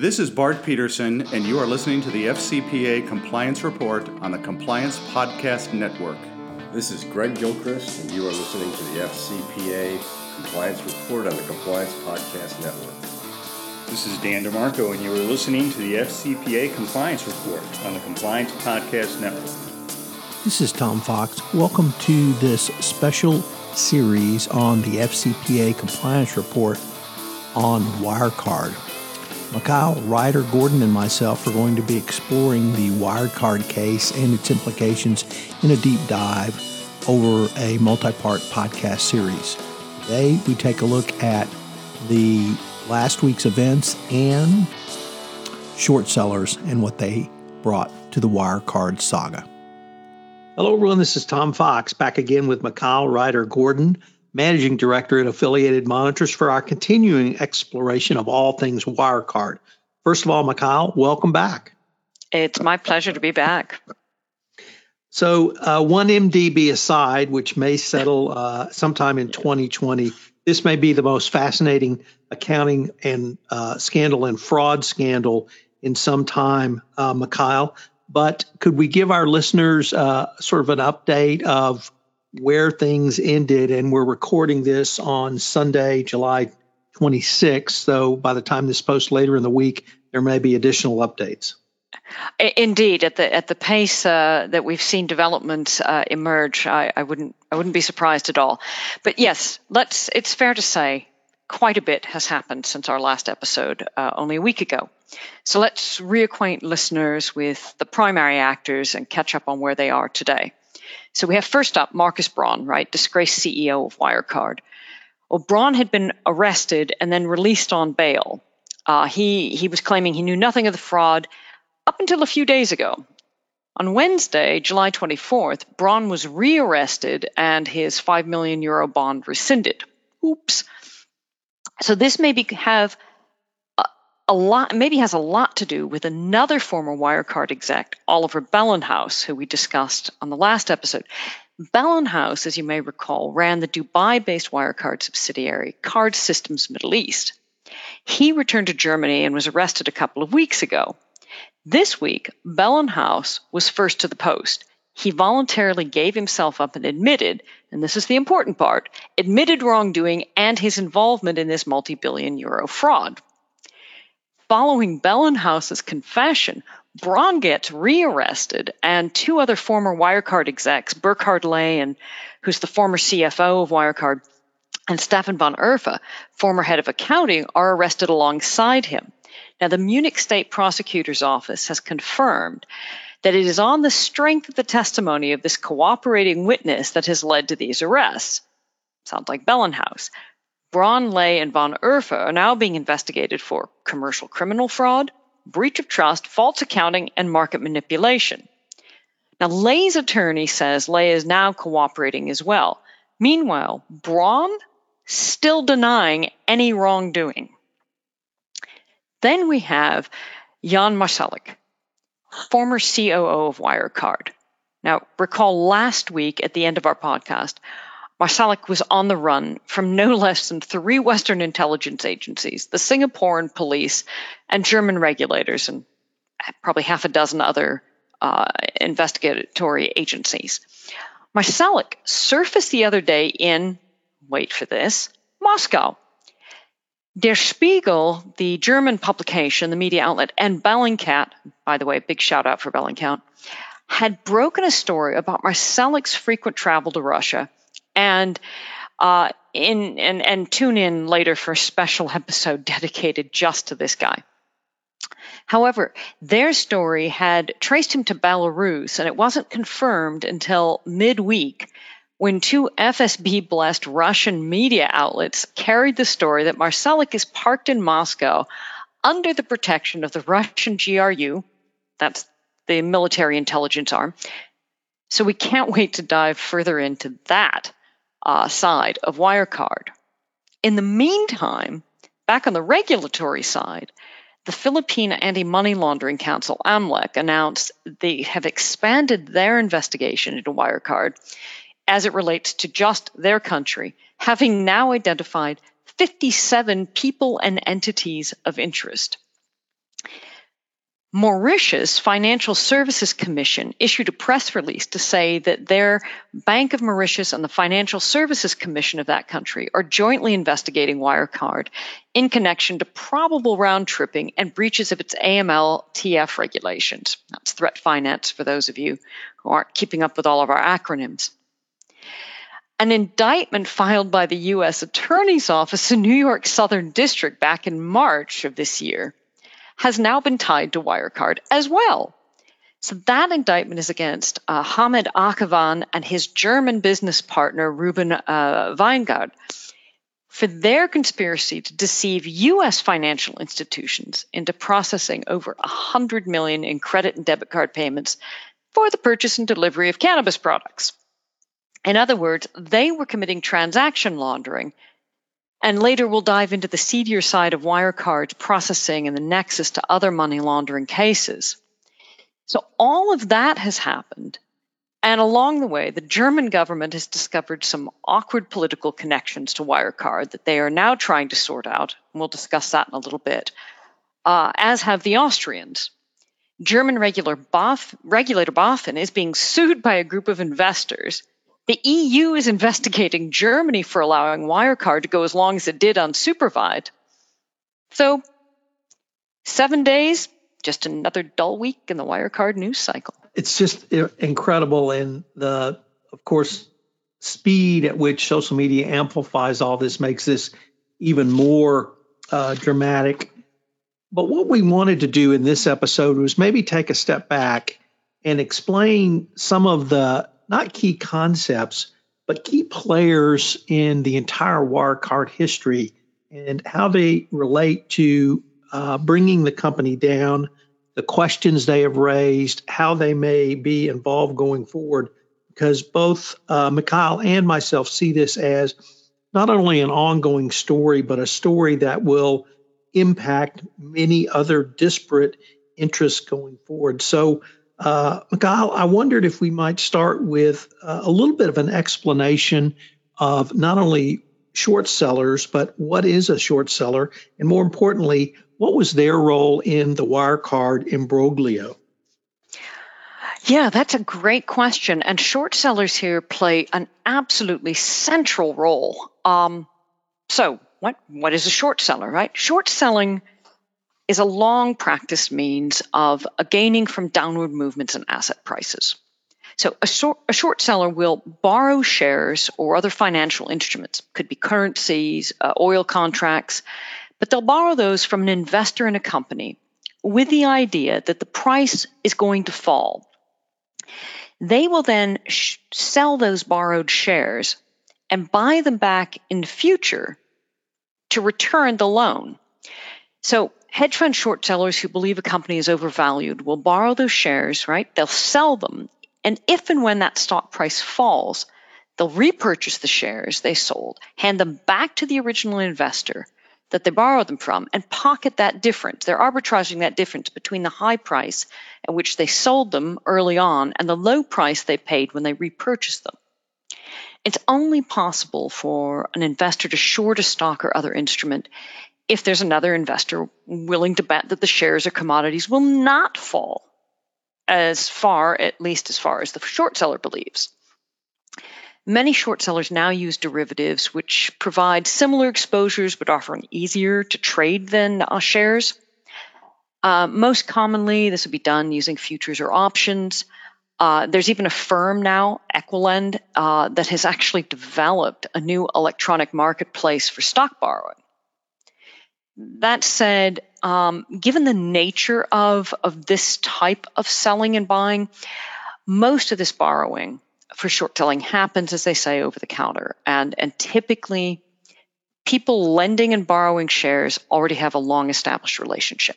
This is Bart Peterson, and you are listening to the FCPA Compliance Report on the Compliance Podcast Network. This is Greg Gilchrist, and you are listening to the FCPA Compliance Report on the Compliance Podcast Network. This is Dan DeMarco, and you are listening to the FCPA Compliance Report on the Compliance Podcast Network. This is Tom Fox. Welcome to this special series on the FCPA Compliance Report on Wirecard. Mikhail Reider-Gordon and myself are going to be exploring the Wirecard case and its implications in a deep dive over a multi part podcast series. Today, we take a look at the last week's events and short sellers and what they brought to the Wirecard saga. Hello, everyone. This is Tom Fox back again with Mikhail Reider-Gordon Managing Director at Affiliated Monitors, for our continuing exploration of all things Wirecard. First of all, Mikhail, welcome back. It's my pleasure to be back. So, uh, 1MDB aside, which may settle uh, sometime in 2020, this may be the most fascinating accounting and uh, scandal and fraud scandal in some time, uh, Mikhail. But could we give our listeners uh, sort of an update of where things ended, and we're recording this on Sunday, July 26th. So by the time this posts later in the week, there may be additional updates. Indeed, at the at the pace uh, that we've seen developments uh, emerge, I, I, wouldn't I wouldn't be surprised at all. But yes, let's. It's fair to say quite a bit has happened since our last episode uh, only a week ago. So let's reacquaint listeners with the primary actors and catch up on where they are today. So we have first up Markus Braun, right, disgraced CEO of Wirecard. Well, Braun had been arrested and then released on bail. Uh, he he was claiming he knew nothing of the fraud up until a few days ago. On Wednesday, July 24th, Braun was rearrested and his 5 million euro bond rescinded. Oops. So this maybe have a lot, maybe has a lot to do with another former Wirecard exec, Oliver Bellenhaus, who we discussed on the last episode. Bellenhaus, as you may recall, ran the Dubai based Wirecard subsidiary, Card Systems Middle East. He returned to Germany and was arrested a couple of weeks ago. This week, Bellenhaus was first to the post. He voluntarily gave himself up and admitted, and this is the important part, admitted wrongdoing and his involvement in this multi billion euro fraud. Following Bellenhaus's confession, Braun gets rearrested, and two other former Wirecard execs, Burkhard Ley, who's the former CFO of Wirecard, and Stefan von Erffa, former head of accounting, are arrested alongside him. Now, the Munich State Prosecutor's Office has confirmed that it is on the strength of the testimony of this cooperating witness that has led to these arrests. Sounds like Bellenhaus. Braun, Ley, and von Erffa are now being investigated for commercial criminal fraud, breach of trust, false accounting, and market manipulation. Now, Ley's attorney says Ley is now cooperating as well. Meanwhile, Braun still denying any wrongdoing. Then we have Jan Marsalek, former COO of Wirecard. Now, recall last week at the end of our podcast, Marsalek was on the run from no less than three Western intelligence agencies, the Singaporean police, and German regulators, and probably half a dozen other uh, investigatory agencies. Marsalek surfaced the other day in, wait for this, Moscow. Der Spiegel, the German publication, the media outlet, and Bellingcat, by the way, big shout out for Bellingcat, had broken a story about Marsalek's frequent travel to Russia and uh, in and and tune in later for a special episode dedicated just to this guy. However, their story had traced him to Belarus, and it wasn't confirmed until midweek when two FSB blessed Russian media outlets carried the story that Marsalek is parked in Moscow under the protection of the Russian GRU, that's the military intelligence arm. So we can't wait to dive further into that uh, side of Wirecard. In the meantime, back on the regulatory side, the Philippine Anti Money Laundering Council, AMLEC, announced they have expanded their investigation into Wirecard as it relates to just their country, having now identified 57 people and entities of interest. Mauritius Financial Services Commission issued a press release to say that their Bank of Mauritius and the Financial Services Commission of that country are jointly investigating Wirecard in connection to probable round tripping and breaches of its AML TF regulations. That's threat finance for those of you who aren't keeping up with all of our acronyms. An indictment filed by the U.S. Attorney's Office in New York Southern District back in March of this year has now been tied to Wirecard as well. So that indictment is against uh, Akhavan and his German business partner, Ruben uh, Weigand, for their conspiracy to deceive U.S. financial institutions into processing over 100 million in credit and debit card payments for the purchase and delivery of cannabis products. In other words, they were committing transaction laundering and later we'll dive into the seedier side of Wirecard's processing and the nexus to other money laundering cases. So all of that has happened. And along the way, the German government has discovered some awkward political connections to Wirecard that they are now trying to sort out. And we'll discuss that in a little bit, uh, as have the Austrians. German regulator BaFin is being sued by a group of investors the EU is investigating Germany for allowing Wirecard to go as long as it did unsupervised. So, seven days, just another dull week in the Wirecard news cycle. It's just incredible, and the, of course, speed at which social media amplifies all this makes this even more uh, dramatic. But what we wanted to do in this episode was maybe take a step back and explain some of the not key concepts, but key players in the entire Wirecard history and how they relate to uh, bringing the company down, the questions they have raised, how they may be involved going forward. Because both uh, Mikhail and myself see this as not only an ongoing story, but a story that will impact many other disparate interests going forward. So, uh, Mikhail, I wondered if we might start with uh, a little bit of an explanation of not only short sellers, but what is a short seller? And more importantly, what was their role in the Wirecard imbroglio? Yeah, that's a great question. And short sellers here play an absolutely central role. Um, so, what, what is a short seller, right? Short selling is a long practiced means of gaining from downward movements in asset prices. So a short, a short seller will borrow shares or other financial instruments, could be currencies, uh, oil contracts, but they'll borrow those from an investor in a company with the idea that the price is going to fall. They will then sh- sell those borrowed shares and buy them back in the future to return the loan. So hedge fund short sellers who believe a company is overvalued will borrow those shares, right? They'll sell them. And if and when that stock price falls, they'll repurchase the shares they sold, hand them back to the original investor that they borrowed them from, and pocket that difference. They're arbitraging that difference between the high price at which they sold them early on and the low price they paid when they repurchased them. It's only possible for an investor to short a stock or other instrument if there's another investor willing to bet that the shares or commodities will not fall as far, at least as far as the short seller believes. Many short sellers now use derivatives, which provide similar exposures but offer an easier to trade than uh, shares. Uh, most commonly, this would be done using futures or options. Uh, there's even a firm now, EquiLend, uh, that has actually developed a new electronic marketplace for stock borrowing. That said, um, given the nature of, of this type of selling and buying, most of this borrowing for short selling happens, as they say, over the counter. And, and typically, people lending and borrowing shares already have a long established relationship.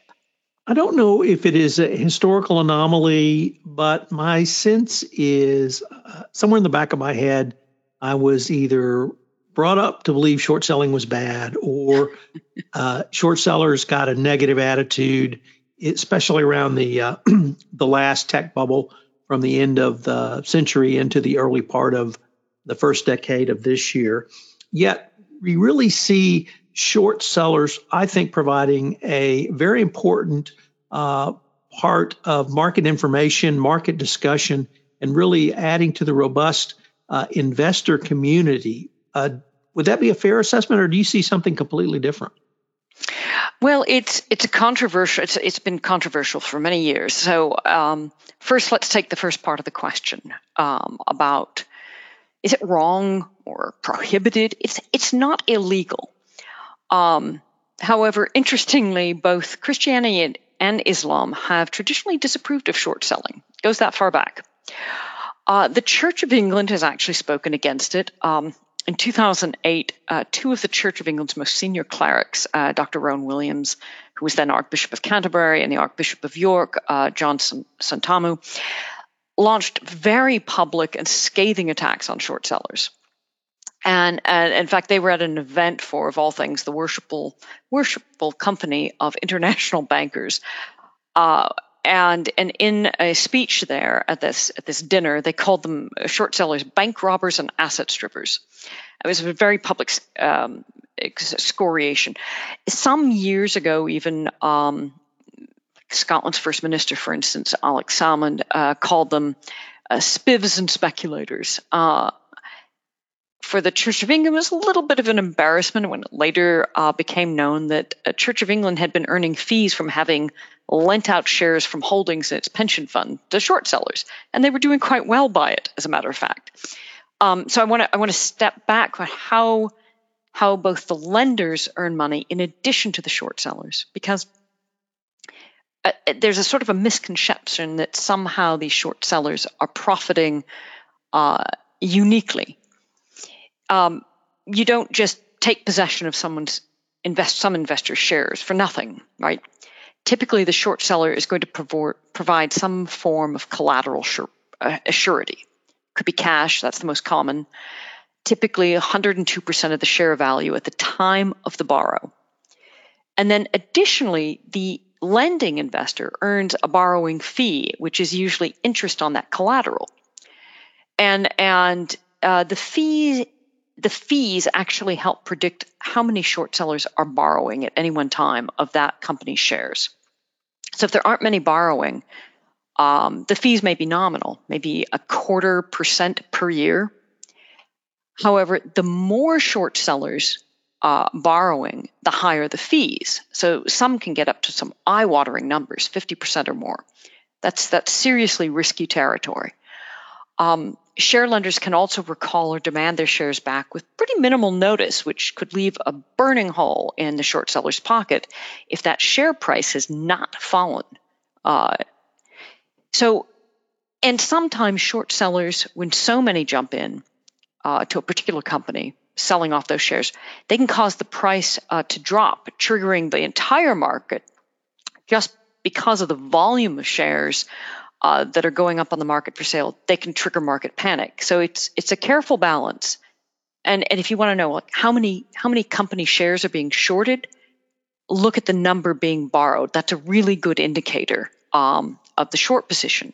I don't know if it is a historical anomaly, but my sense is uh, somewhere in the back of my head, I was either brought up to believe short selling was bad or uh, short sellers got a negative attitude, especially around the uh, the last tech bubble from the end of the century into the early part of the first decade of this year. Yet we really see short sellers, I think, providing a very important uh, part of market information, market discussion, and really adding to the robust uh, investor community. Uh, would that be a fair assessment, or do you see something completely different? Well, it's it's a controversial. It's it's been controversial for many years. So um, first, let's take the first part of the question um, about is it wrong or prohibited? It's it's not illegal. Um, however, interestingly, both Christianity and, and, Islam have traditionally disapproved of short selling. It goes that far back. Uh, the Church of England has actually spoken against it. Um, in 2008, uh, two of the Church of England's most senior clerics, uh, Dr. Rowan Williams, who was then Archbishop of Canterbury, and the Archbishop of York, uh, John Sentamu, launched very public and scathing attacks on short sellers. And, and, in fact, they were at an event for, of all things, the worshipful, worshipful company of international bankers. Uh, and and in a speech there at this at this dinner, they called them short sellers bank robbers and asset strippers. It was a very public um, excoriation. Some years ago, even um, Scotland's first minister, for instance, Alex Salmond, uh, called them uh, spivs and speculators. Uh, for the Church of England, was a little bit of an embarrassment when it later uh, became known that uh, Church of England had been earning fees from having lent out shares from holdings in its pension fund to short sellers, and they were doing quite well by it, as a matter of fact. Um, so I want to I want to step back on how how both the lenders earn money in addition to the short sellers, because uh, there's a sort of a misconception that somehow these short sellers are profiting uh, uniquely. Um, you don't just take possession of someone's invest some investor's shares for nothing, right? typically the short seller is going to provide some form of collateral uh, surety. Could be cash, that's the most common. Typically 102% of the share value at the time of the borrow. And then additionally, the lending investor earns a borrowing fee, which is usually interest on that collateral. And, and uh, the fees the fees actually help predict how many short sellers are borrowing at any one time of that company's shares. So if there aren't many borrowing, um, the fees may be nominal, maybe a quarter percent per year. However, the more short sellers uh, borrowing, the higher the fees. So some can get up to some eye-watering numbers, 50% or more. That's that's seriously risky territory. Um, share lenders can also recall or demand their shares back with pretty minimal notice, which could leave a burning hole in the short seller's pocket if that share price has not fallen. Uh, so, and sometimes short sellers, when so many jump in uh, to a particular company, selling off those shares, they can cause the price uh, to drop, triggering the entire market just because of the volume of shares uh, that are going up on the market for sale, they can trigger market panic. So it's it's a careful balance. And and if you want to know like how many how many company shares are being shorted, look at the number being borrowed. That's a really good indicator um, of the short position.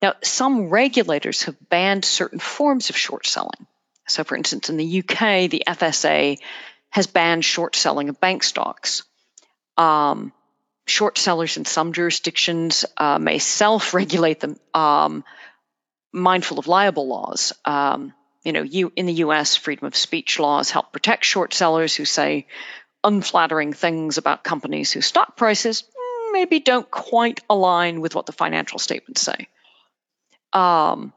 Now, some regulators have banned certain forms of short selling. So, for instance, in the UK, the FSA has banned short selling of bank stocks. Um, short sellers in some jurisdictions uh, may self regulate them, um, mindful of liable laws. Um, you know, you, in the US, freedom of speech laws help protect short sellers who say unflattering things about companies whose stock prices mm, maybe don't quite align with what the financial statements say. Um,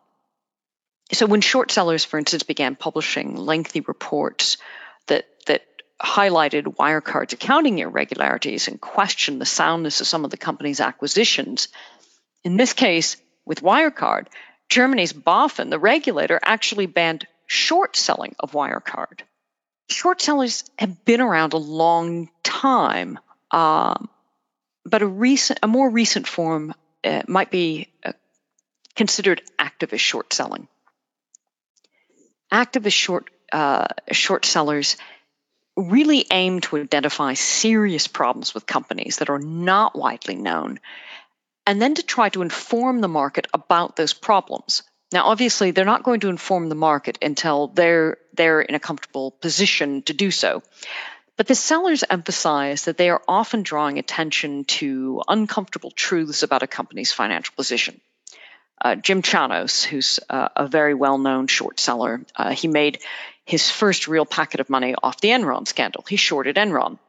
so, when short sellers, for instance, began publishing lengthy reports highlighted Wirecard's accounting irregularities and questioned the soundness of some of the company's acquisitions. In this case, with Wirecard, Germany's BaFin, the regulator, actually banned short selling of Wirecard. Short sellers have been around a long time, um, but a recent, a more recent form uh, might be uh, considered activist short selling. Activist short uh, short sellers really aim to identify serious problems with companies that are not widely known and then to try to inform the market about those problems. Now, obviously, they're not going to inform the market until they're they're in a comfortable position to do so. But the sellers emphasize that they are often drawing attention to uncomfortable truths about a company's financial position. Uh, Jim Chanos, who's uh, a very well known short seller, uh, he made his first real packet of money off the Enron scandal. He shorted Enron.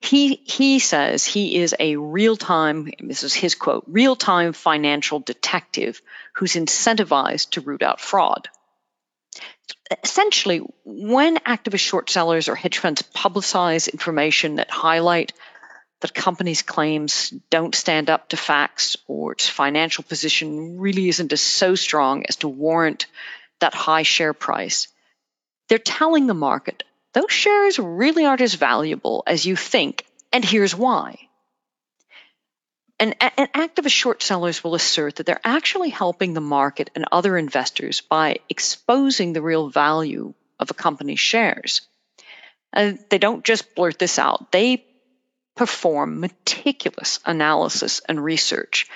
He, he says he is a real time, this is his quote, real time financial detective who's incentivized to root out fraud. Essentially, when activist short sellers or hedge funds publicize information that highlight that company's claims don't stand up to facts or its financial position really isn't as so strong as to warrant that high share price, they're telling the market those shares really aren't as valuable as you think, and here's why. And, and activist short sellers will assert that they're actually helping the market and other investors by exposing the real value of a company's shares. And they don't just blurt this out, they perform meticulous analysis and research.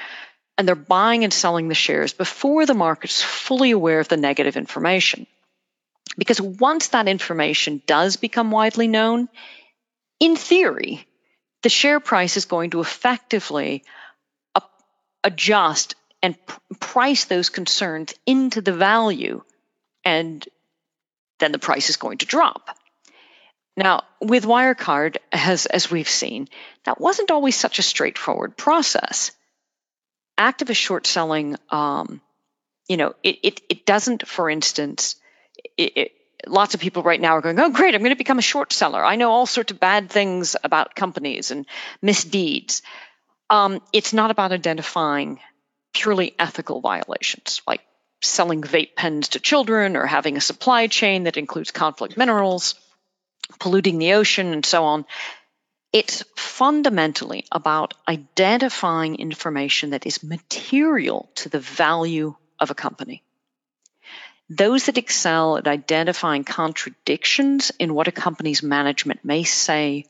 And they're buying and selling the shares before the market's fully aware of the negative information. Because once that information does become widely known, in theory, the share price is going to effectively adjust and price those concerns into the value, and then the price is going to drop. Now, with Wirecard, as, as we've seen, that wasn't always such a straightforward process. Activist short selling, um, you know, it, it, it doesn't, for instance, it, it, lots of people right now are going, oh, great, I'm going to become a short seller. I know all sorts of bad things about companies and misdeeds. Um, it's not about identifying purely ethical violations like selling vape pens to children or having a supply chain that includes conflict minerals, polluting the ocean, and so on. It's fundamentally about identifying information that is material to the value of a company. Those that excel at identifying contradictions in what a company's management may say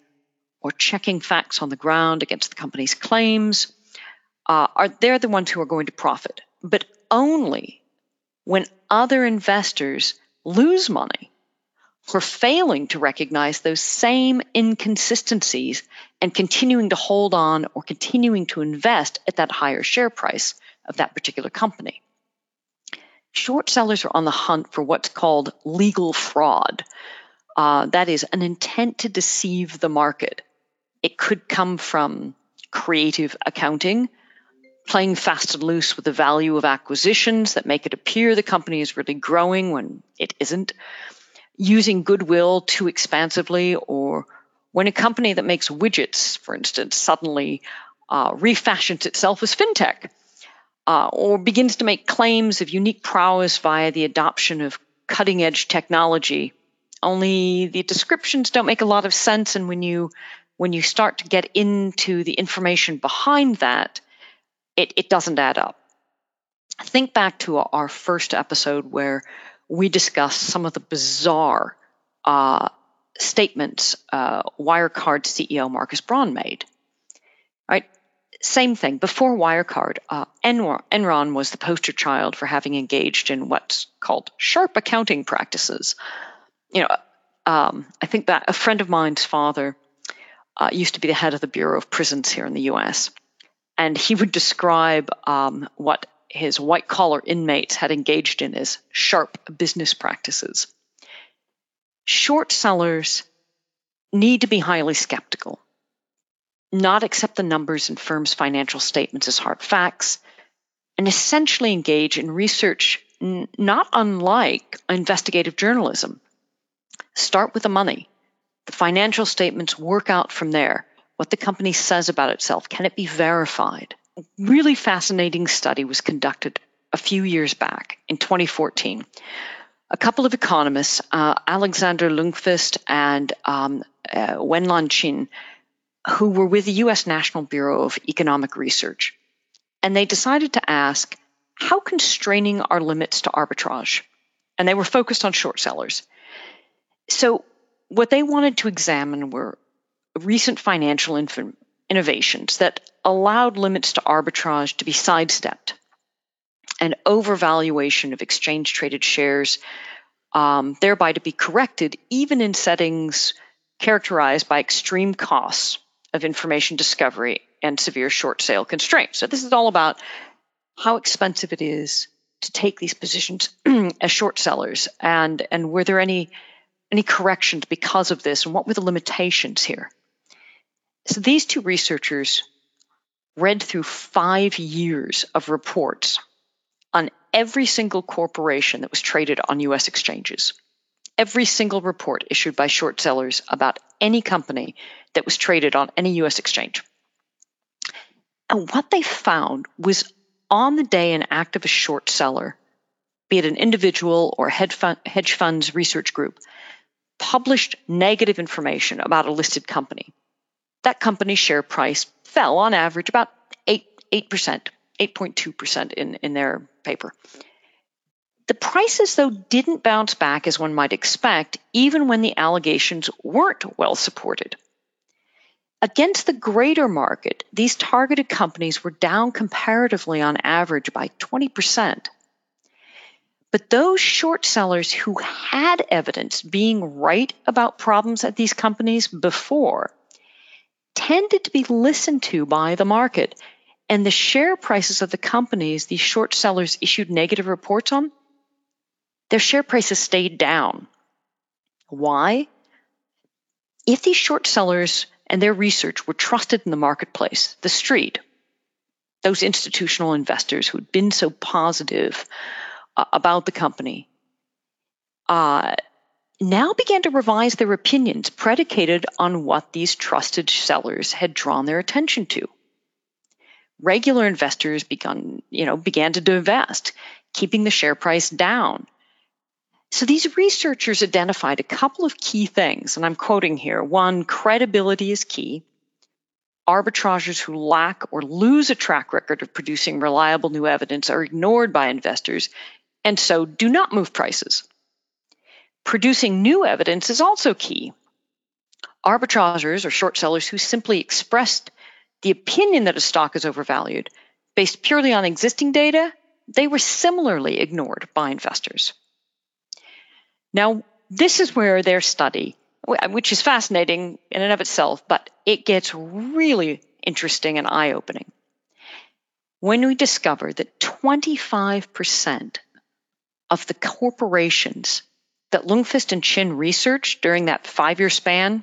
or checking facts on the ground against the company's claims uh, are they're the ones who are going to profit, but only when other investors lose money for failing to recognize those same inconsistencies and continuing to hold on or continuing to invest at that higher share price of that particular company. Short sellers are on the hunt for what's called legal fraud. Uh, that is, an intent to deceive the market. It could come from creative accounting, playing fast and loose with the value of acquisitions that make it appear the company is really growing when it isn't, using goodwill too expansively, or when a company that makes widgets, for instance, suddenly uh, refashions itself as fintech, uh, or begins to make claims of unique prowess via the adoption of cutting edge technology. Only the descriptions don't make a lot of sense, and when you when you start to get into the information behind that, it, it doesn't add up. Think back to our first episode where we discussed some of the bizarre uh, statements uh, Wirecard CEO Markus Braun made. Right? Same thing. Before Wirecard, uh, Enron was the poster child for having engaged in what's called sharp accounting practices. You know, um, I think that a friend of mine's father uh, used to be the head of the Bureau of Prisons here in the U.S. And he would describe um, what his white collar inmates had engaged in as sharp business practices. Short sellers need to be highly skeptical, not accept the numbers in firms' financial statements as hard facts, and essentially engage in research n- not unlike investigative journalism. Start with the money. The financial statements work out from there what the company says about itself. Can it be verified? A really fascinating study was conducted a few years back in 2014. A couple of economists, uh, Alexander Ljungqvist and um, uh, Wenlan Qian, who were with the US National Bureau of Economic Research, and they decided to ask how constraining are limits to arbitrage? And they were focused on short sellers. So, what they wanted to examine were recent financial inf- innovations that allowed limits to arbitrage to be sidestepped and overvaluation of exchange traded shares, um, thereby to be corrected even in settings characterized by extreme costs of information discovery and severe short sale constraints. So, this is all about how expensive it is to take these positions as short sellers and, and were there any, any corrections because of this and what were the limitations here? So, these two researchers read through five years of reports on every single corporation that was traded on US exchanges. Every single report issued by short sellers about any company that was traded on any US exchange. And what they found was on the day an act of a short seller, be it an individual or hedge funds research group, published negative information about a listed company, that company's share price fell on average about 8, 8%, 8.2% in, in their paper. The prices, though, didn't bounce back as one might expect, even when the allegations weren't well supported. Against the greater market, these targeted companies were down comparatively on average by 20%. But those short sellers who had evidence being right about problems at these companies before tended to be listened to by the market. And the share prices of the companies these short sellers issued negative reports on, their share prices stayed down. Why? If these short sellers and their research were trusted in the marketplace, the street, those institutional investors who had been so positive uh, about the company, uh, now began to revise their opinions predicated on what these trusted sellers had drawn their attention to. Regular investors begun, you know, began to divest, keeping the share price down. So these researchers identified a couple of key things, and I'm quoting here. One, credibility is key. Arbitragers who lack or lose a track record of producing reliable new evidence are ignored by investors and so do not move prices. Producing new evidence is also key. Arbitragers or short sellers who simply expressed the opinion that a stock is overvalued based purely on existing data, they were similarly ignored by investors. Now, this is where their study, which is fascinating in and of itself, but it gets really interesting and eye opening. When we discover that 25% of the corporations that Ljungqvist and Qian researched during that five year span,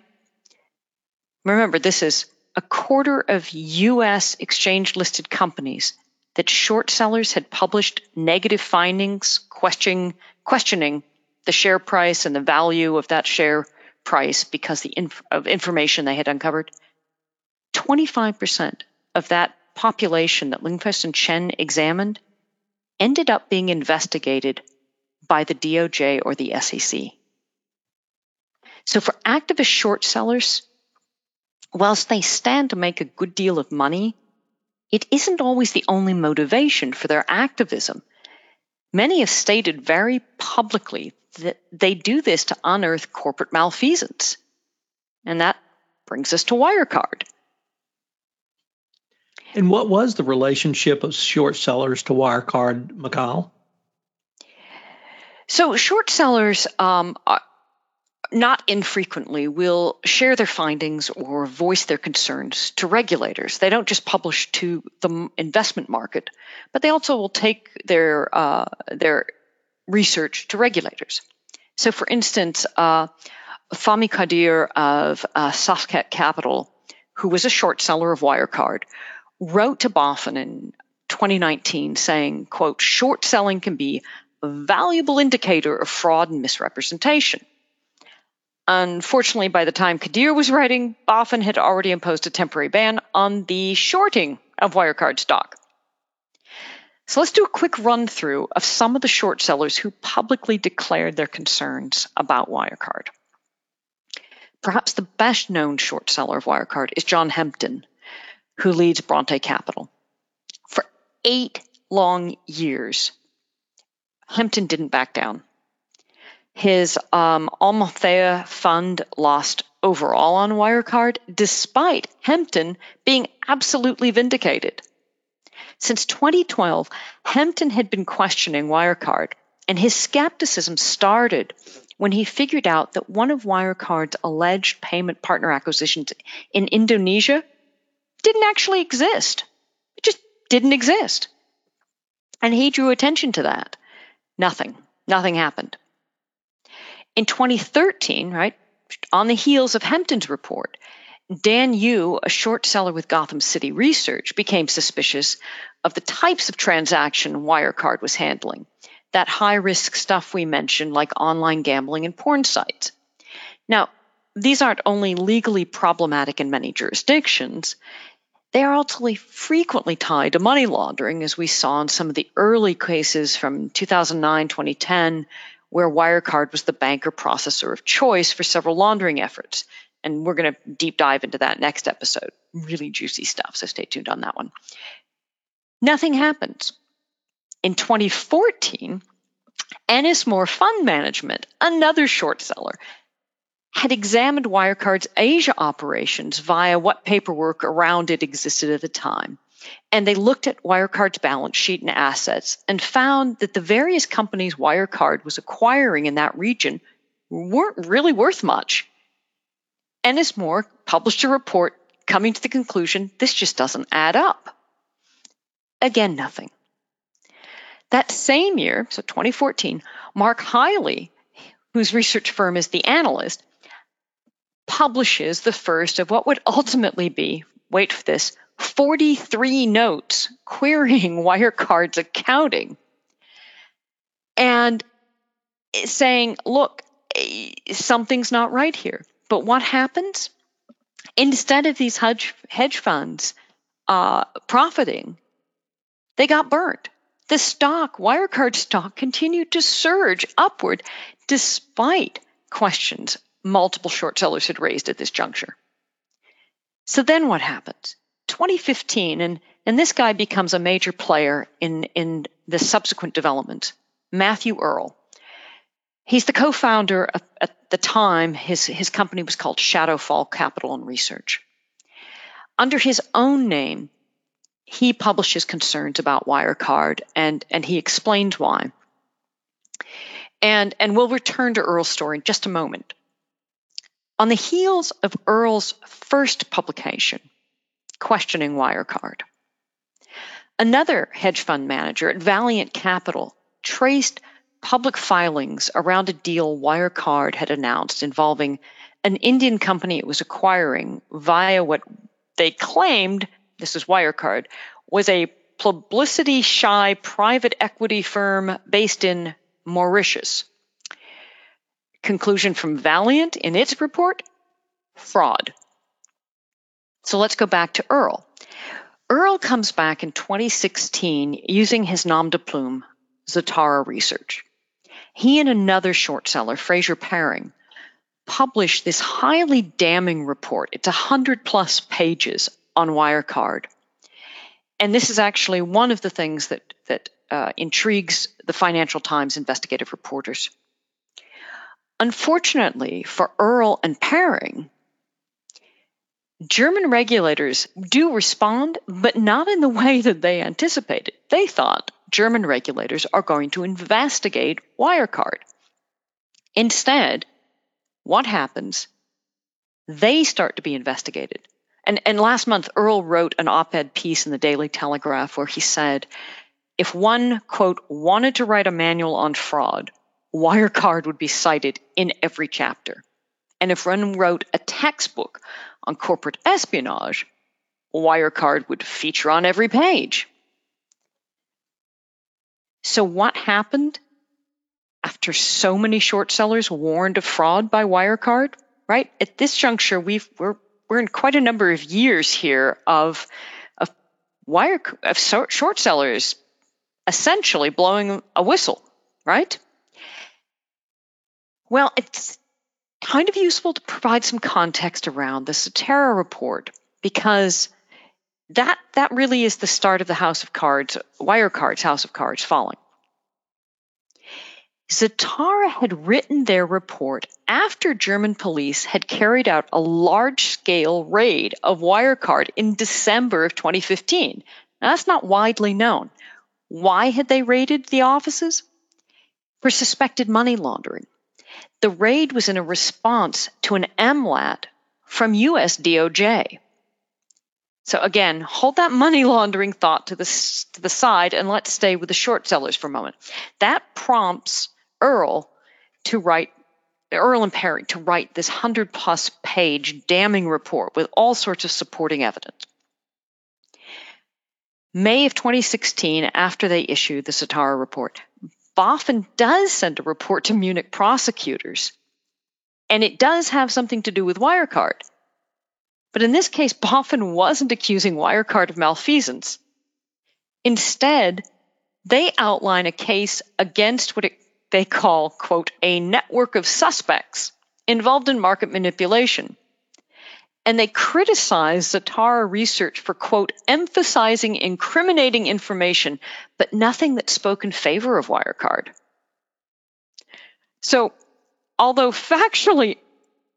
remember, this is a quarter of US exchange listed companies that short sellers had published negative findings questioning, questioning the share price and the value of that share price because the inf- of information they had uncovered. 25% of that population that Ljungqvist and Qian examined ended up being investigated by the DOJ or the SEC. So for activist short sellers, whilst they stand to make a good deal of money, it isn't always the only motivation for their activism. Many have stated very publicly that they do this to unearth corporate malfeasance. And that brings us to Wirecard. And what was the relationship of short sellers to Wirecard, Mikhail? So short sellers um, not infrequently will share their findings or voice their concerns to regulators. They don't just publish to the investment market, but they also will take their uh, their research to regulators. So, for instance, uh, Fahmi Quadir of uh, Capital, who was a short seller of Wirecard, wrote to BaFin in 2019 saying, quote, short selling can be a valuable indicator of fraud and misrepresentation. Unfortunately, by the time Quadir was writing, BaFin had already imposed a temporary ban on the shorting of Wirecard stock. So let's do a quick run through of some of the short sellers who publicly declared their concerns about Wirecard. Perhaps the best known short seller of Wirecard is John Hempton, who leads Bronte Capital. For eight long years, Hempton didn't back down. His um, Amalthea fund lost overall on Wirecard, despite Hempton being absolutely vindicated. Since 2012, Hempton had been questioning Wirecard, and his skepticism started when he figured out that one of Wirecard's alleged payment partner acquisitions in Indonesia didn't actually exist. It just didn't exist. And he drew attention to that. Nothing. Nothing happened. In 2013, right, on the heels of Hempton's report, Dan Yu, a short seller with Gotham City Research, became suspicious of the types of transaction Wirecard was handling that high risk stuff we mentioned, like online gambling and porn sites. Now, these aren't only legally problematic in many jurisdictions, they are also frequently tied to money laundering, as we saw in some of the early cases from 2009 2010, where Wirecard was the banker processor of choice for several laundering efforts. And we're going to deep dive into that next episode. Really juicy stuff, so stay tuned on that one. Nothing happens. In 2014, Ennismore Fund Management, another short seller, had examined Wirecard's Asia operations via what paperwork around it existed at the time. And they looked at Wirecard's balance sheet and assets and found that the various companies Wirecard was acquiring in that region weren't really worth much. Ennismore published a report coming to the conclusion this just doesn't add up. Again, nothing. That same year, so 2014, Mark Hiley, whose research firm is The Analyst, publishes the first of what would ultimately be, wait for this, 43 notes querying Wirecard's accounting and saying, look, something's not right here. But what happens? Instead of these hedge, hedge funds uh, profiting, they got burnt the stock, Wirecard stock, continued to surge upward despite questions multiple short sellers had raised at this juncture. So then what happens? 2015, and, and this guy becomes a major player in, in the subsequent development, Matthew Earl. He's the co founder at the time, his, his company was called Shadowfall Capital and Research. Under his own name, he publishes concerns about Wirecard and, and he explains why. And, and we'll return to Earl's story in just a moment. On the heels of Earl's first publication, questioning Wirecard, another hedge fund manager at Valiant Capital traced public filings around a deal Wirecard had announced involving an Indian company it was acquiring via what they claimed this is Wirecard, was a publicity shy private equity firm based in Mauritius. Conclusion from Valiant in its report fraud. So let's go back to Earl. Earl comes back in 2016 using his nom de plume, Zatarra Research. He and another short seller, Fraser Perring, published this highly damning report. It's 100 plus pages on Wirecard. And this is actually one of the things that, that uh, intrigues the Financial Times investigative reporters. Unfortunately for Earl and Perring, German regulators do respond, but not in the way that they anticipated. They thought German regulators are going to investigate Wirecard. Instead, what happens? They start to be investigated. And, and last month, Earl wrote an op ed piece in the Daily Telegraph where he said, if one, quote, wanted to write a manual on fraud, Wirecard would be cited in every chapter. And if one wrote a textbook on corporate espionage, Wirecard would feature on every page. So, what happened after so many short sellers warned of fraud by Wirecard? Right at this juncture, we've, we're we're in quite a number of years here of of wire of short sellers essentially blowing a whistle, right? Well, it's kind of useful to provide some context around the Zatarra report because that that really is the start of the House of Cards, Wirecard's House of Cards falling. Zatarra had written their report after German police had carried out a large scale raid of Wirecard in December of 2015. Now, that's not widely known. Why had they raided the offices? For suspected money laundering. The raid was in a response to an MLAT from US DOJ. So again, hold that money laundering thought to the, to the side and let's stay with the short sellers for a moment. That prompts Earl to write Earl and Perring to write this 100 plus page damning report with all sorts of supporting evidence. May of 2016, after they issue the Zatarra report, BaFin does send a report to Munich prosecutors, and it does have something to do with Wirecard. But in this case, BaFin wasn't accusing Wirecard of malfeasance. Instead, they outline a case against what it, they call, quote, a network of suspects involved in market manipulation. And they criticize Zatarra research for, quote, emphasizing incriminating information, but nothing that spoke in favor of Wirecard. So, although factually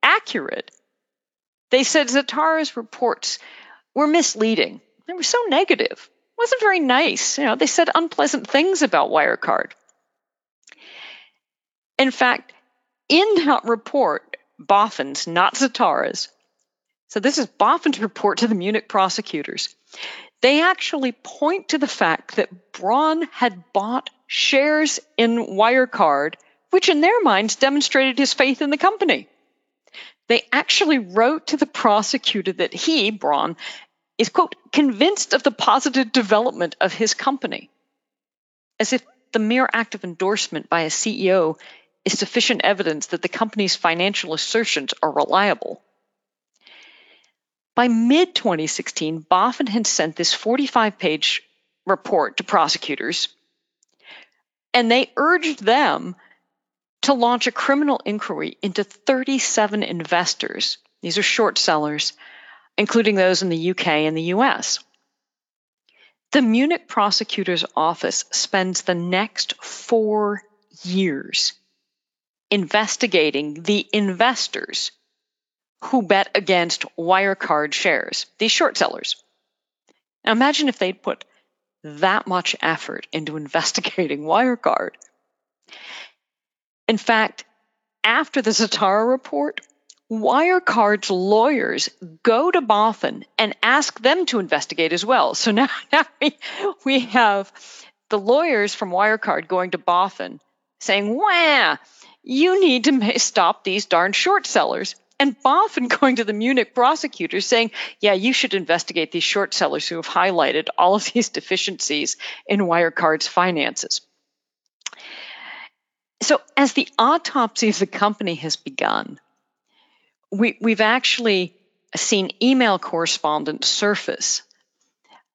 accurate, they said Zatarra's reports were misleading. They were so negative. It wasn't very nice. You know, they said unpleasant things about Wirecard. In fact, in that report, BaFin's, not Zatarra's, so this is BaFin's report to the Munich prosecutors. They actually point to the fact that Braun had bought shares in Wirecard, which in their minds demonstrated his faith in the company. They actually wrote to the prosecutor that he, Braun, is, quote, convinced of the positive development of his company, as if the mere act of endorsement by a CEO is sufficient evidence that the company's financial assertions are reliable. By mid 2016, BaFin had sent this 45 page report to prosecutors, and they urged them to launch a criminal inquiry into 37 investors. These are short sellers, including those in the UK and the US. The Munich prosecutor's office spends the next four years investigating the investors who bet against Wirecard shares, these short sellers. Now imagine if they'd put that much effort into investigating Wirecard. In fact, after the Zatarra report, Wirecard's lawyers go to BaFin and ask them to investigate as well. So now, now we, we have the lawyers from Wirecard going to BaFin saying, Wah, you need to stop these darn short sellers. And BaFin going to the Munich prosecutors saying, yeah, you should investigate these short sellers who have highlighted all of these deficiencies in Wirecard's finances. So, as the autopsy of the company has begun, we, we've actually seen email correspondence surface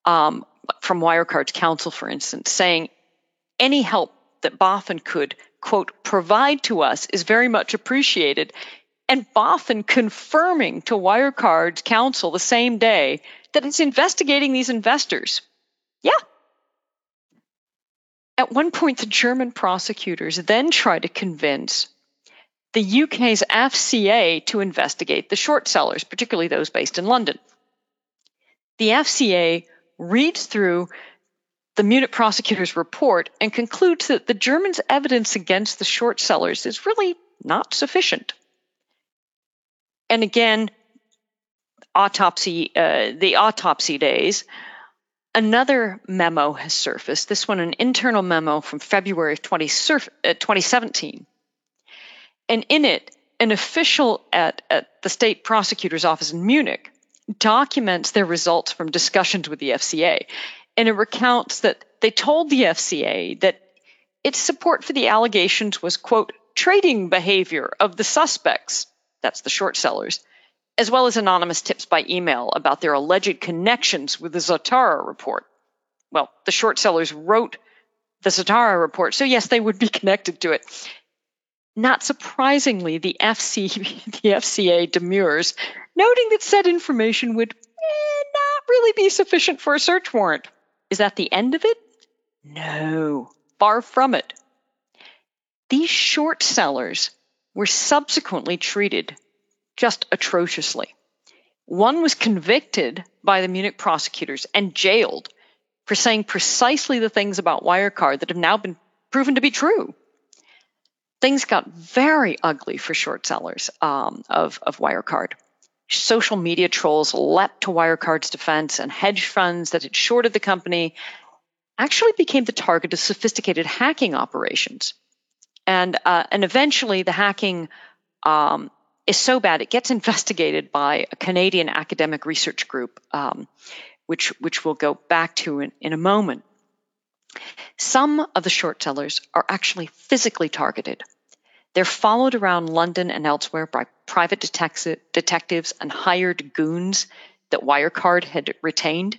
um, from Wirecard's counsel, for instance, saying any help that BaFin could, quote, provide to us is very much appreciated. And BaFin confirming to Wirecard's counsel the same day that it's investigating these investors. Yeah, at one point, the German prosecutors then try to convince the UK's FCA to investigate the short sellers, particularly those based in London. The FCA reads through the Munich prosecutor's report and concludes that the Germans' evidence against the short sellers is really not sufficient. And again, autopsy, uh, the autopsy days Another memo has surfaced, this one an internal memo from February of 20, uh, 2017. And in it, an official at, at the state prosecutor's office in Munich documents their results from discussions with the FCA. And it recounts that they told the FCA that its support for the allegations was, quote, trading behavior of the suspects, that's the short sellers, as well as anonymous tips by email about their alleged connections with the Zatarra report. Well, the short sellers wrote the Zatarra report, so yes, they would be connected to it. Not surprisingly, the, FC, the FCA demurs, noting that said information would eh, not really be sufficient for a search warrant. Is that the end of it? No, far from it. These short sellers were subsequently treated just atrociously. One was convicted by the Munich prosecutors and jailed for saying precisely the things about Wirecard that have now been proven to be true. things got very ugly for short sellers um, of, of Wirecard. Social media trolls leapt to Wirecard's defense, and hedge funds that had shorted the company actually became the target of sophisticated hacking operations. And, uh, and eventually, the hacking um, is so bad it gets investigated by a Canadian academic research group, um, which, which we'll go back to in, in a moment. Some of the short sellers are actually physically targeted. They're followed around London and elsewhere by private detectives and hired goons that Wirecard had retained.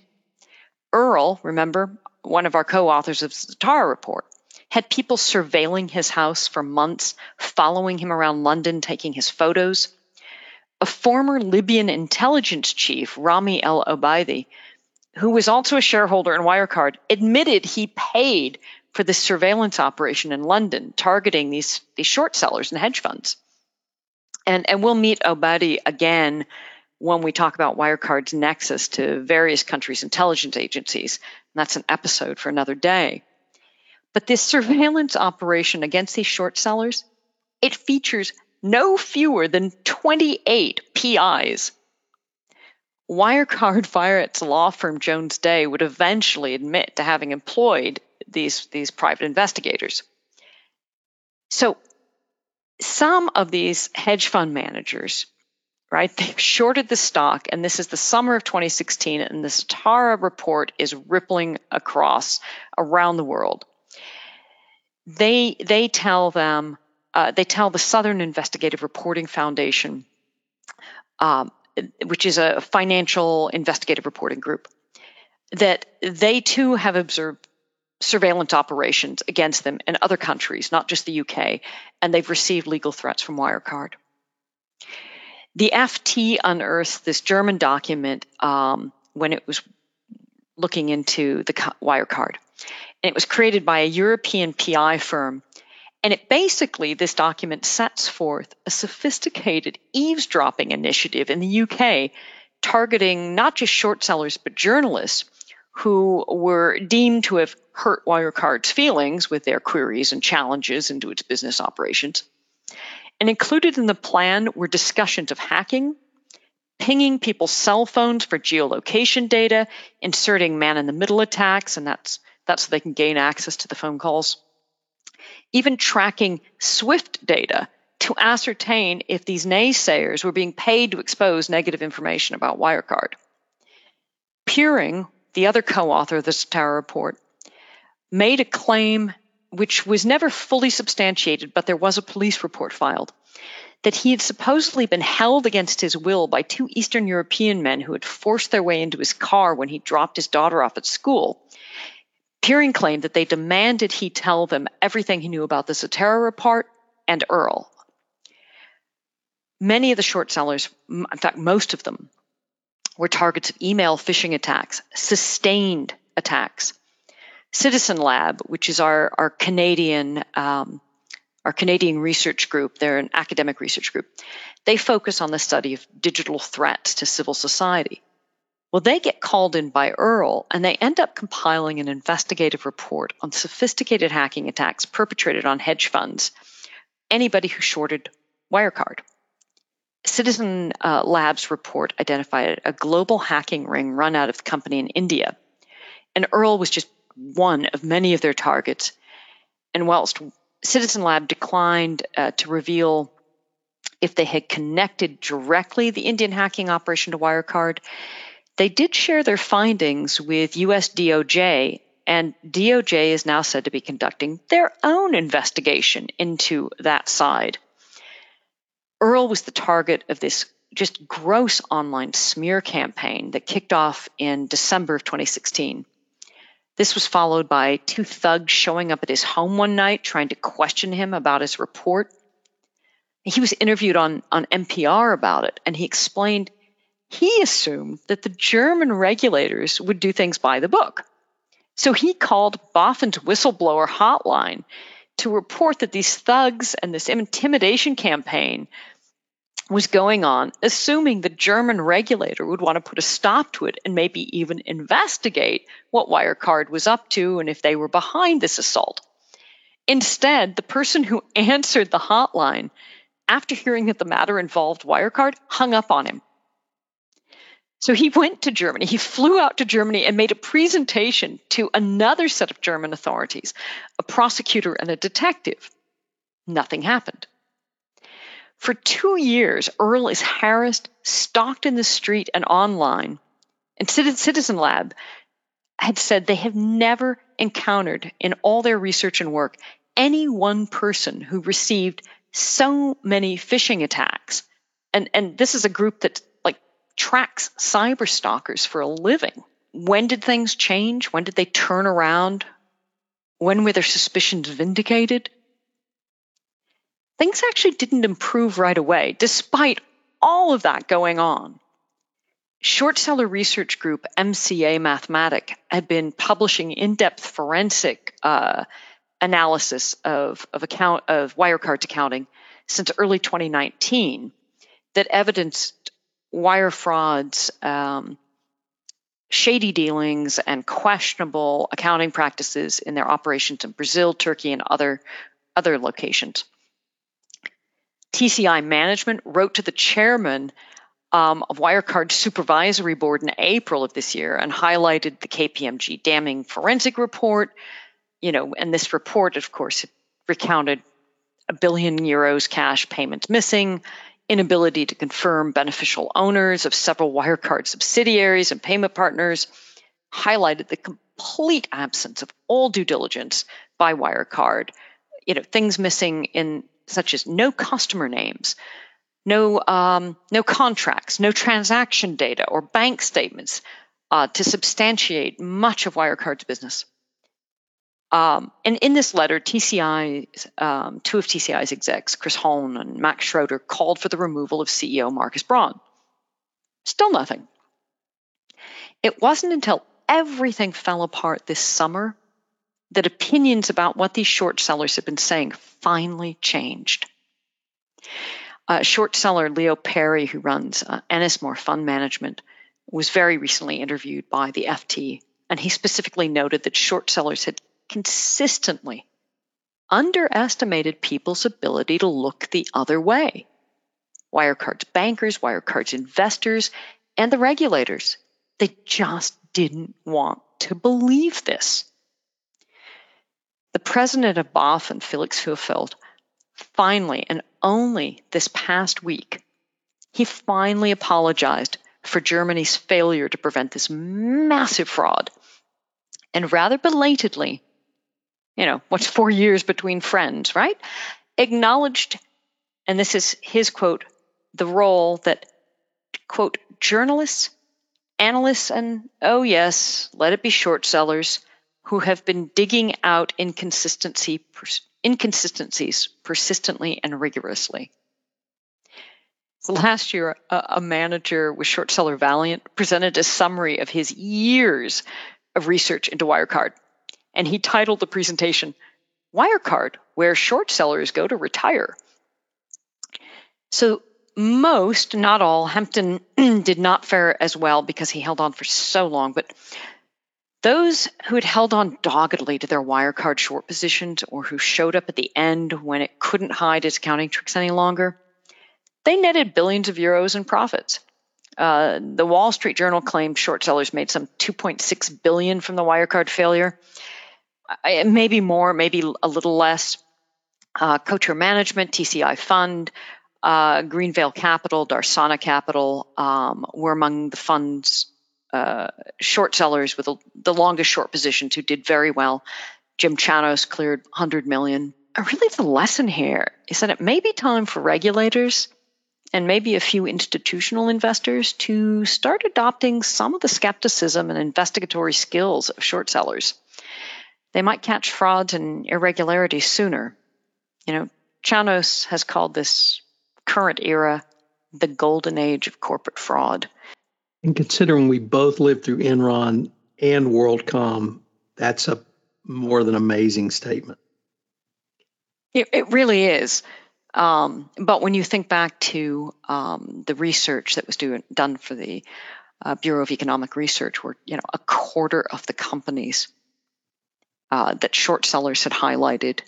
Earl, remember, one of our co authors of the Zatarra report, had people surveilling his house for months, following him around London, taking his photos. A former Libyan intelligence chief, Rami El Obeidi, who was also a shareholder in Wirecard, admitted he paid for this surveillance operation in London targeting these, these short sellers and hedge funds. And, and we'll meet Obeidi again when we talk about Wirecard's nexus to various countries' intelligence agencies. And that's an episode for another day. But this surveillance operation against these short sellers, it features no fewer than 28 PIs Wirecard via its law firm Jones Day would eventually admit to having employed these, these private investigators. So some of these hedge fund managers, right, they've shorted the stock, and this is the summer of 2016, and the Zatarra report is rippling across around the world. They they tell them uh, they tell the Southern Investigative Reporting Foundation um, which is a financial investigative reporting group, that they too have observed surveillance operations against them in other countries, not just the UK, and they've received legal threats from Wirecard. The FT unearthed this German document um, when it was looking into the Wirecard. And it was created by a European PI firm and it basically, this document sets forth a sophisticated eavesdropping initiative in the UK targeting not just short sellers, but journalists who were deemed to have hurt Wirecard's feelings with their queries and challenges into its business operations. And included in the plan were discussions of hacking, pinging people's cell phones for geolocation data, inserting man in the middle attacks, and that's, that's so they can gain access to the phone calls even tracking SWIFT data to ascertain if these naysayers were being paid to expose negative information about Wirecard. Perring, the other co author of the Zatarra report, made a claim which was never fully substantiated, but there was a police report filed that he had supposedly been held against his will by two Eastern European men who had forced their way into his car when he dropped his daughter off at school Perring claimed that they demanded he tell them everything he knew about the Zatarra report and Earl. Many of the short sellers, in fact, most of them, were targets of email phishing attacks, sustained attacks. Citizen Lab, which is our, our Canadian um, our Canadian research group, they're an academic research group, they focus on the study of digital threats to civil society. Well, they get called in by Earl and they end up compiling an investigative report on sophisticated hacking attacks perpetrated on hedge funds, anybody who shorted Wirecard. Citizen uh, Labs report identified a global hacking ring run out of the company in India. And Earl was just one of many of their targets. And whilst Citizen Lab declined uh, to reveal if they had connected directly the Indian hacking operation to Wirecard, they did share their findings with US DOJ, and DOJ is now said to be conducting their own investigation into that side. Earl was the target of this just gross online smear campaign that kicked off in December of 2016. This was followed by two thugs showing up at his home one night trying to question him about his report. He was interviewed on, on NPR about it, and he explained he assumed that the German regulators would do things by the book. So he called BaFin's whistleblower hotline to report that these thugs and this intimidation campaign was going on, assuming the German regulator would want to put a stop to it and maybe even investigate what Wirecard was up to and if they were behind this assault. Instead, the person who answered the hotline after hearing that the matter involved Wirecard hung up on him. So he went to Germany. He flew out to Germany and made a presentation to another set of German authorities, a prosecutor and a detective. Nothing happened. For two years, Earl is harassed, stalked in the street and online, and Citizen Lab had said they have never encountered in all their research and work any one person who received so many phishing attacks. And, and this is a group that like tracks cyber stalkers for a living. When did things change? When did they turn around? When were their suspicions vindicated? Things actually didn't improve right away, despite all of that going on. Short seller research group MCA Mathematic had been publishing in-depth forensic uh, analysis of, of account of Wirecard's accounting since early 2019 that evidenced wire frauds, um, shady dealings, and questionable accounting practices in their operations in Brazil, Turkey, and other other locations. TCI management wrote to the chairman um, of Wirecard's supervisory board in April of this year and highlighted the KPMG damning forensic report. You know, and this report, of course, recounted a billion euros cash payments missing, inability to confirm beneficial owners of several Wirecard subsidiaries and payment partners, highlighted the complete absence of all due diligence by Wirecard. You know, things missing in such as no customer names, no, um, no contracts, no transaction data or bank statements uh, to substantiate much of Wirecard's business. Um, and in this letter, TCI, um, two of TCI's execs, Chris Hohn and Max Schroeder, called for the removal of CEO Markus Braun. Still nothing. It wasn't until everything fell apart this summer that opinions about what these short sellers have been saying finally changed. Uh, short seller Leo Perry, who runs uh, Ennismore Fund Management, was very recently interviewed by the FT, and he specifically noted that short sellers had consistently underestimated people's ability to look the other way. Wirecard's bankers, Wirecard's investors, and the regulators, they just didn't want to believe this. The president of BaFin, Felix Hufeld, finally and only this past week, he finally apologized for Germany's failure to prevent this massive fraud. And rather belatedly, you know, what's four years between friends, right? Acknowledged, and this is his quote, the role that, quote, journalists, analysts, and oh, yes, let it be short sellers who have been digging out inconsistency, inconsistencies persistently and rigorously. Last year, a, a manager with short seller Valeant presented a summary of his years of research into Wirecard. And he titled the presentation, Wirecard, where short sellers go to retire. So most, not all, Hampton did not fare as well because he held on for so long, but those who had held on doggedly to their Wirecard short positions or who showed up at the end when it couldn't hide its accounting tricks any longer, they netted billions of euros in profits. Uh, the Wall Street Journal claimed short sellers made some 2.6 billion from the Wirecard failure, maybe more, maybe a little less. Uh, Management, TCI Fund, uh, Greenvale Capital, Darsana Capital um, were among the funds uh, short sellers with a, the longest short positions who did very well. Jim Chanos cleared 100 million. Really, the lesson here is that it may be time for regulators and maybe a few institutional investors to start adopting some of the skepticism and investigatory skills of short sellers. They might catch frauds and irregularities sooner. You know, Chanos has called this current era the golden age of corporate fraud. And considering we both lived through Enron and WorldCom, that's a more than amazing statement. It, it really is. Um, but when you think back to um, the research that was do, done for the uh, Bureau of Economic Research, where you know a quarter of the companies uh, that short sellers had highlighted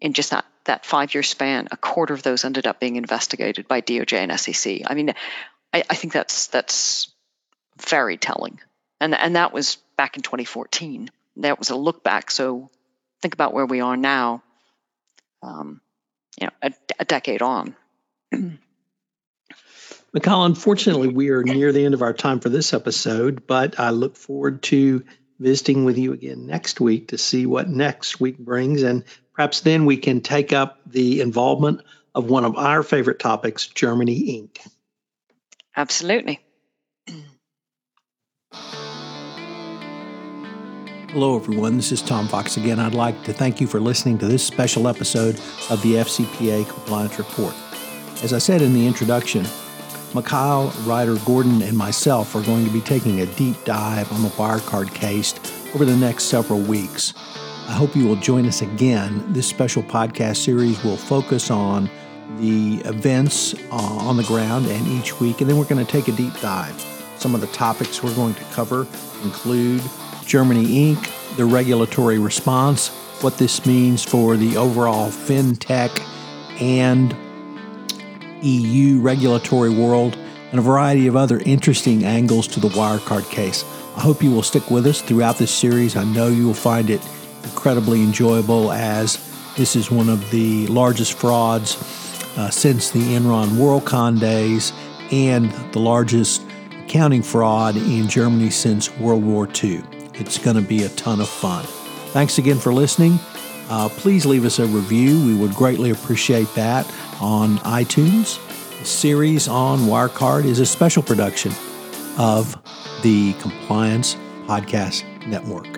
in just that, that five year span, a quarter of those ended up being investigated by DOJ and SEC. I mean, I, I think that's that's very telling. And and that was back in 2014. That was a look back. So think about where we are now. Um, you know, a, a decade on. Mikhail, unfortunately, we are near the end of our time for this episode, but I look forward to visiting with you again next week to see what next week brings. And perhaps then we can take up the involvement of one of our favorite topics, Germany Inc. Absolutely. Hello, everyone. This is Tom Fox again. I'd like to thank you for listening to this special episode of the FCPA Compliance Report. As I said in the introduction, Mikhail, Reider-Gordon, and myself are going to be taking a deep dive on the Wirecard case over the next several weeks. I hope you will join us again. This special podcast series will focus on the events uh, on the ground and each week, and then we're going to take a deep dive. Some of the topics we're going to cover include Germany Inc., the regulatory response, what this means for the overall fintech and EU regulatory world, and a variety of other interesting angles to the Wirecard case. I hope you will stick with us throughout this series. I know you will find it incredibly enjoyable as this is one of the largest frauds uh, since the Enron WorldCom days and the largest accounting fraud in Germany since World War II. It's going to be a ton of fun. Thanks again for listening. Uh, please leave us a review. We would greatly appreciate that on iTunes. The series on Wirecard is a special production of the Compliance Podcast Network.